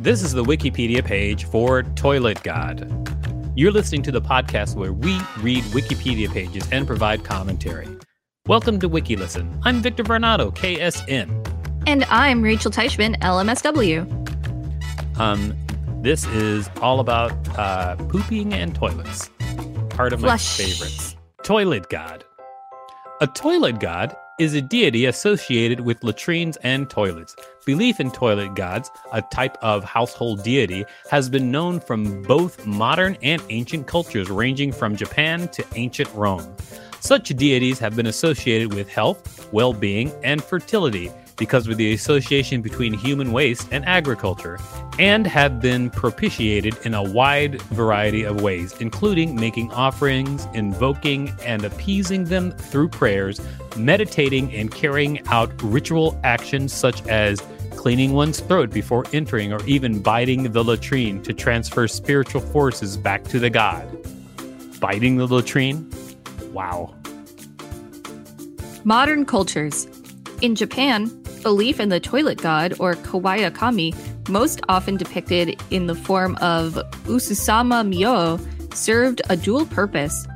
This is the Wikipedia page for Toilet God. You're listening to the podcast where we read Wikipedia pages and provide commentary. Welcome to WikiListen. I'm Victor Varnado, KSN. And I'm Rachel Teichman, LMSW. Um, this is all about uh, pooping and toilets. Part of Flush. my favorites. Toilet God. A toilet god is a deity associated with latrines and toilets. Belief in toilet gods, a type of household deity, has been known from both modern and ancient cultures, ranging from Japan to ancient Rome. Such deities have been associated with health, well being, and fertility because of the association between human waste and agriculture, and have been propitiated in a wide variety of ways, including making offerings, invoking and appeasing them through prayers, meditating, and carrying out ritual actions such as cleaning one's throat before entering or even biting the latrine to transfer spiritual forces back to the god. Biting the latrine? Wow. Modern cultures. In Japan, belief in the toilet god, or kawaya kami, most often depicted in the form of ususama myo, served a dual purpose.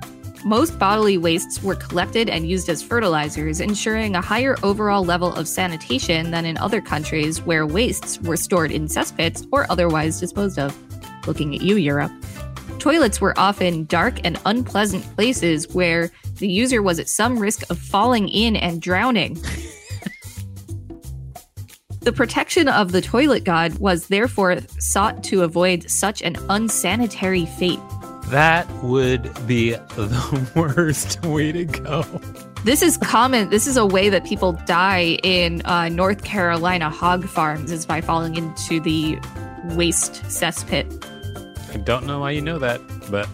Most bodily wastes were collected and used as fertilizers, ensuring a higher overall level of sanitation than in other countries where wastes were stored in cesspits or otherwise disposed of. Looking at you, Europe. Toilets were often dark and unpleasant places where the user was at some risk of falling in and drowning. the protection of the toilet god was therefore sought to avoid such an unsanitary fate. That would be the worst way to go. This is common. This is a way that people die in uh, North Carolina hog farms is by falling into the waste cesspit. I don't know why you know that, but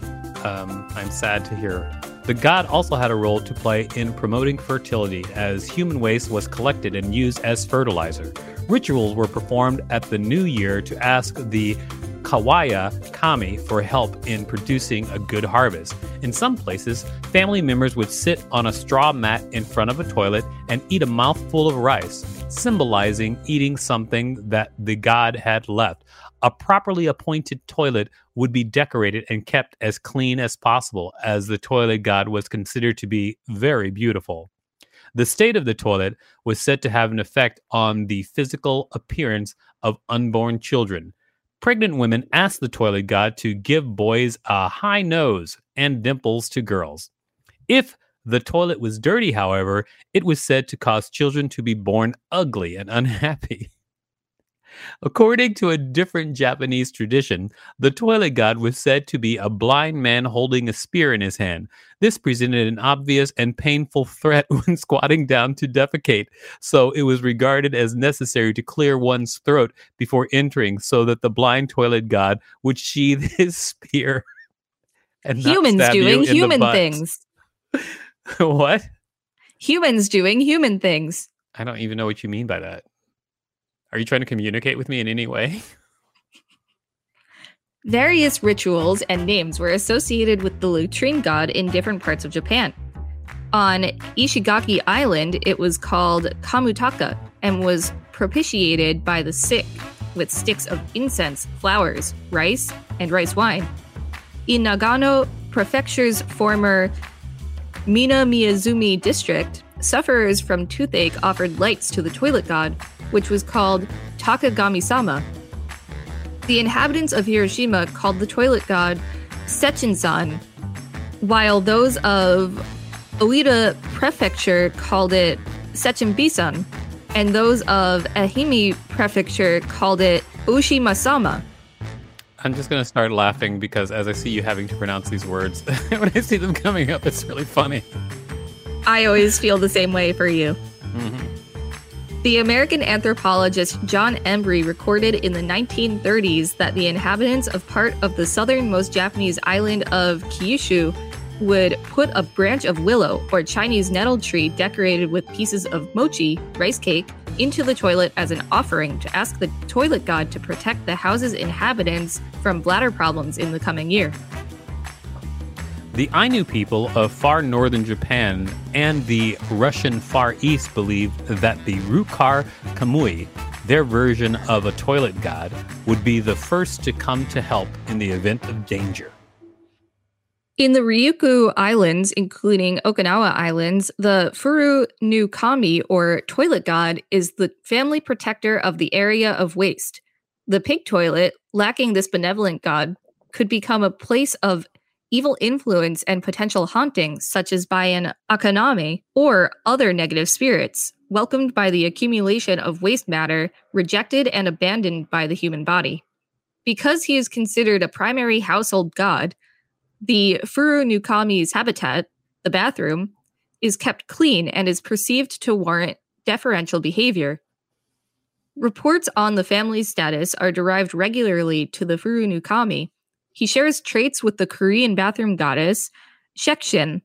um, I'm sad to hear. The god also had a role to play in promoting fertility as human waste was collected and used as fertilizer. Rituals were performed at the new year to ask the Kawaya Kami for help in producing a good harvest. In some places, family members would sit on a straw mat in front of a toilet and eat a mouthful of rice, symbolizing eating something that the god had left. A properly appointed toilet would be decorated and kept as clean as possible, as the toilet god was considered to be very beautiful. The state of the toilet was said to have an effect on the physical appearance of unborn children. Pregnant women asked the toilet god to give boys a high nose and dimples to girls. If the toilet was dirty, however, it was said to cause children to be born ugly and unhappy. According to a different Japanese tradition, the toilet god was said to be a blind man holding a spear in his hand. This presented an obvious and painful threat when squatting down to defecate, so it was regarded as necessary to clear one's throat before entering so that the blind toilet god would sheathe his spear. And not Humans doing human things. what? Humans doing human things. I don't even know what you mean by that. Are you trying to communicate with me in any way? Various rituals and names were associated with the latrine god in different parts of Japan. On Ishigaki Island, it was called Kamutaka and was propitiated by the sick with sticks of incense, flowers, rice, and rice wine. In Nagano Prefecture's former Minamiazumi district, sufferers from toothache offered lights to the toilet god, which was called Takagami sama. The inhabitants of Hiroshima called the toilet god Sechin-san, while those of Oita Prefecture called it Sechin-bisan, and those of Ehime Prefecture called it Ushima-sama. I'm just going to start laughing because as I see you having to pronounce these words, when I see them coming up, it's really funny. I always feel the same way for you. Mm-hmm. The American anthropologist John Embree recorded in the 1930s that the inhabitants of part of the southernmost Japanese island of Kyushu would put a branch of willow or Chinese nettle tree decorated with pieces of mochi, rice cake, into the toilet as an offering to ask the toilet god to protect the house's inhabitants from bladder problems in the coming year. The Ainu people of far northern Japan and the Russian Far East believed that the Rukar Kamui, their version of a toilet god, would be the first to come to help in the event of danger. In the Ryukyu Islands, including Okinawa Islands, the Furu no Kami, or toilet god, is the family protector of the area of waste. The pig toilet, lacking this benevolent god, could become a place of evil influence and potential haunting, such as by an akanami or other negative spirits, welcomed by the accumulation of waste matter rejected and abandoned by the human body. Because he is considered a primary household god, the Furu no Kami's habitat, the bathroom, is kept clean and is perceived to warrant deferential behavior. Reports on the family's status are derived regularly to the Furu no Kami. He shares traits with the Korean bathroom goddess, Sekshin.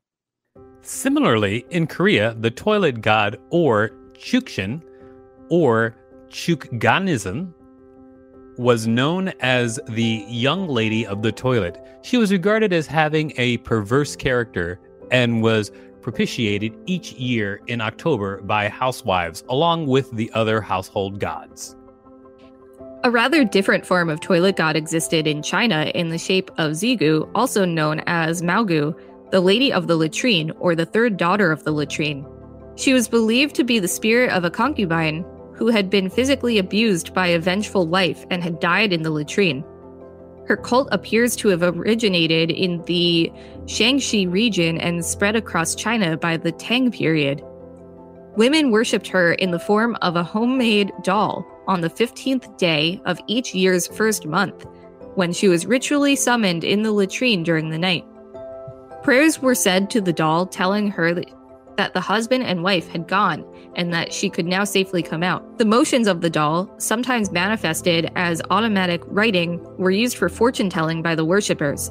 Similarly, in Korea, the toilet god or Chukshin or Chukganshin was known as the young lady of the toilet. She was regarded as having a perverse character and was propitiated each year in October by housewives, along with the other household gods. A rather different form of toilet god existed in China in the shape of Zigu, also known as Maogu, the lady of the latrine or the third daughter of the latrine. She was believed to be the spirit of a concubine who had been physically abused by a vengeful wife and had died in the latrine. Her cult appears to have originated in the Shaanxi region and spread across China by the Tang period. Women worshipped her in the form of a homemade doll on the 15th day of each year's first month, when she was ritually summoned in the latrine during the night. Prayers were said to the doll, telling her that the husband and wife had gone and that she could now safely come out. The motions of the doll, sometimes manifested as automatic writing, were used for fortune telling by the worshippers.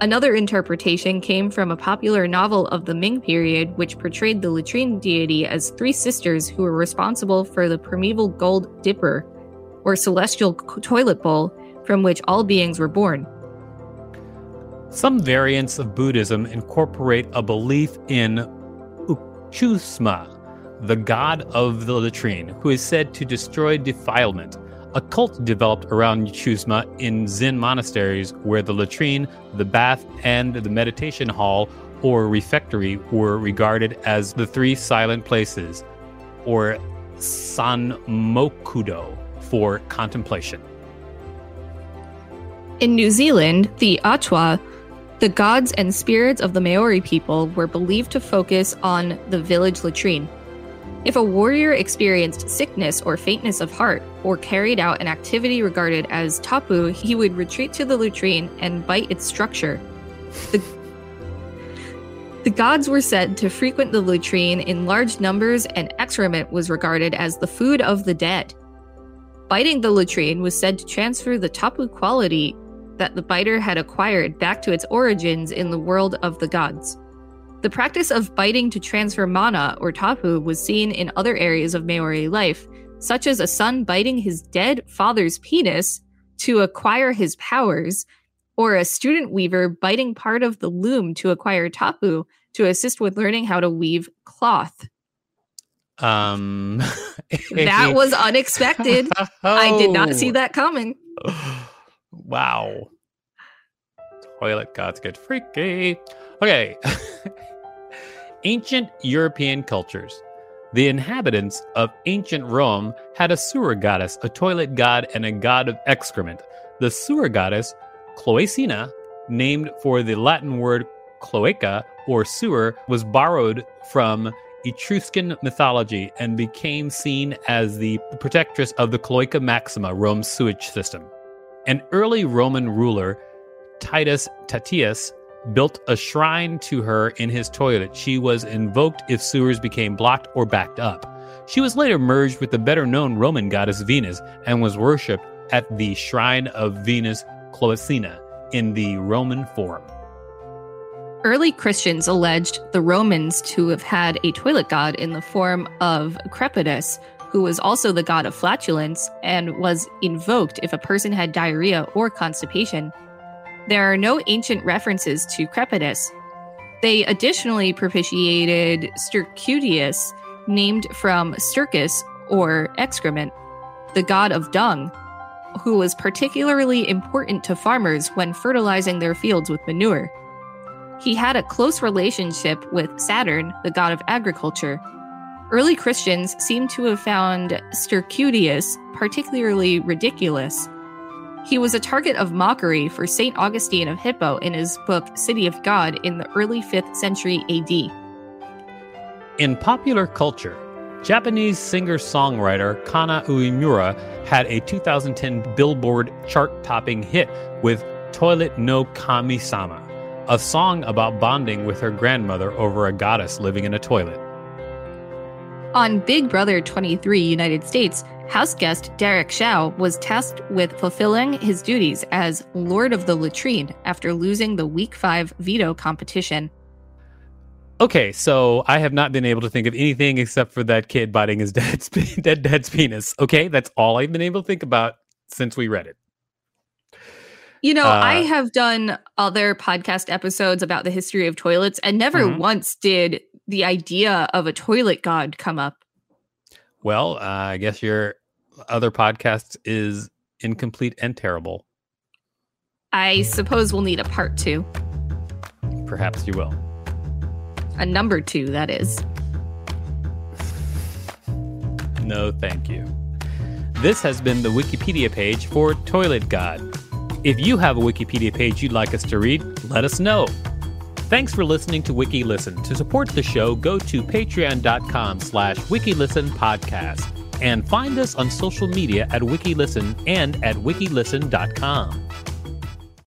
Another interpretation came from a popular novel of the Ming period, which portrayed the latrine deity as three sisters who were responsible for the primeval gold dipper, or celestial toilet bowl, from which all beings were born. Some variants of Buddhism incorporate a belief in Chusma, the god of the latrine, who is said to destroy defilement. A cult developed around Chusma in Zen monasteries where the latrine, the bath, and the meditation hall or refectory were regarded as the three silent places, or Sanmokudo, for contemplation. In New Zealand, the Atua the gods and spirits of the Maori people were believed to focus on the village latrine. If a warrior experienced sickness or faintness of heart, or carried out an activity regarded as tapu, he would retreat to the latrine and bite its structure. The, the gods were said to frequent the latrine in large numbers, and excrement was regarded as the food of the dead. Biting the latrine was said to transfer the tapu quality that the biter had acquired back to its origins in the world of the gods. The practice of biting to transfer mana or tapu was seen in other areas of Maori life, such as a son biting his dead father's penis to acquire his powers, or a student weaver biting part of the loom to acquire tapu to assist with learning how to weave cloth. Um, that was unexpected. oh. I did not see that coming. Wow. Toilet gods get freaky. Okay. ancient European cultures. The inhabitants of ancient Rome had a sewer goddess, a toilet god, and a god of excrement. The sewer goddess, Cloacina, named for the Latin word cloaca or sewer, was borrowed from Etruscan mythology and became seen as the protectress of the Cloaca Maxima, Rome's sewage system. An early Roman ruler, Titus Tatius, built a shrine to her in his toilet. She was invoked if sewers became blocked or backed up. She was later merged with the better known Roman goddess Venus and was worshipped at the shrine of Venus Cloacina in the Roman Forum. Early Christians alleged the Romans to have had a toilet god in the form of Crepitus, who was also the god of flatulence and was invoked if a person had diarrhea or constipation. There are no ancient references to Crepitus. They additionally propitiated Stercutius, named from stercus or excrement. the god of dung, who was particularly important to farmers when fertilizing their fields with manure. He had a close relationship with Saturn, the god of agriculture. Early Christians seem to have found Stercutius particularly ridiculous. He was a target of mockery for St. Augustine of Hippo in his book City of God in the early 5th century AD. In popular culture, Japanese singer songwriter Kana Uemura had a 2010 Billboard chart topping hit with Toilet no Kami sama, a song about bonding with her grandmother over a goddess living in a toilet. On Big Brother 23 United States, house guest Derek Xiao was tasked with fulfilling his duties as Lord of the Latrine after losing the Week 5 veto competition. Okay, so I have not been able to think of anything except for that kid biting his dad's dead dad's penis. Okay, that's all I've been able to think about since we read it. You know, uh, I have done other podcast episodes about the history of toilets, and never mm-hmm. once did the idea of a toilet god come up. Well, uh, I guess your other podcast is incomplete and terrible. I suppose we'll need a part two. Perhaps you will. A number two, that is. No, thank you. This has been the Wikipedia page for Toilet God. If you have a Wikipedia page you'd like us to read, let us know. Thanks for listening to WikiListen. To support the show, go to patreon.com slash wikilisten podcast and find us on social media at WikiListen and at wikilisten.com.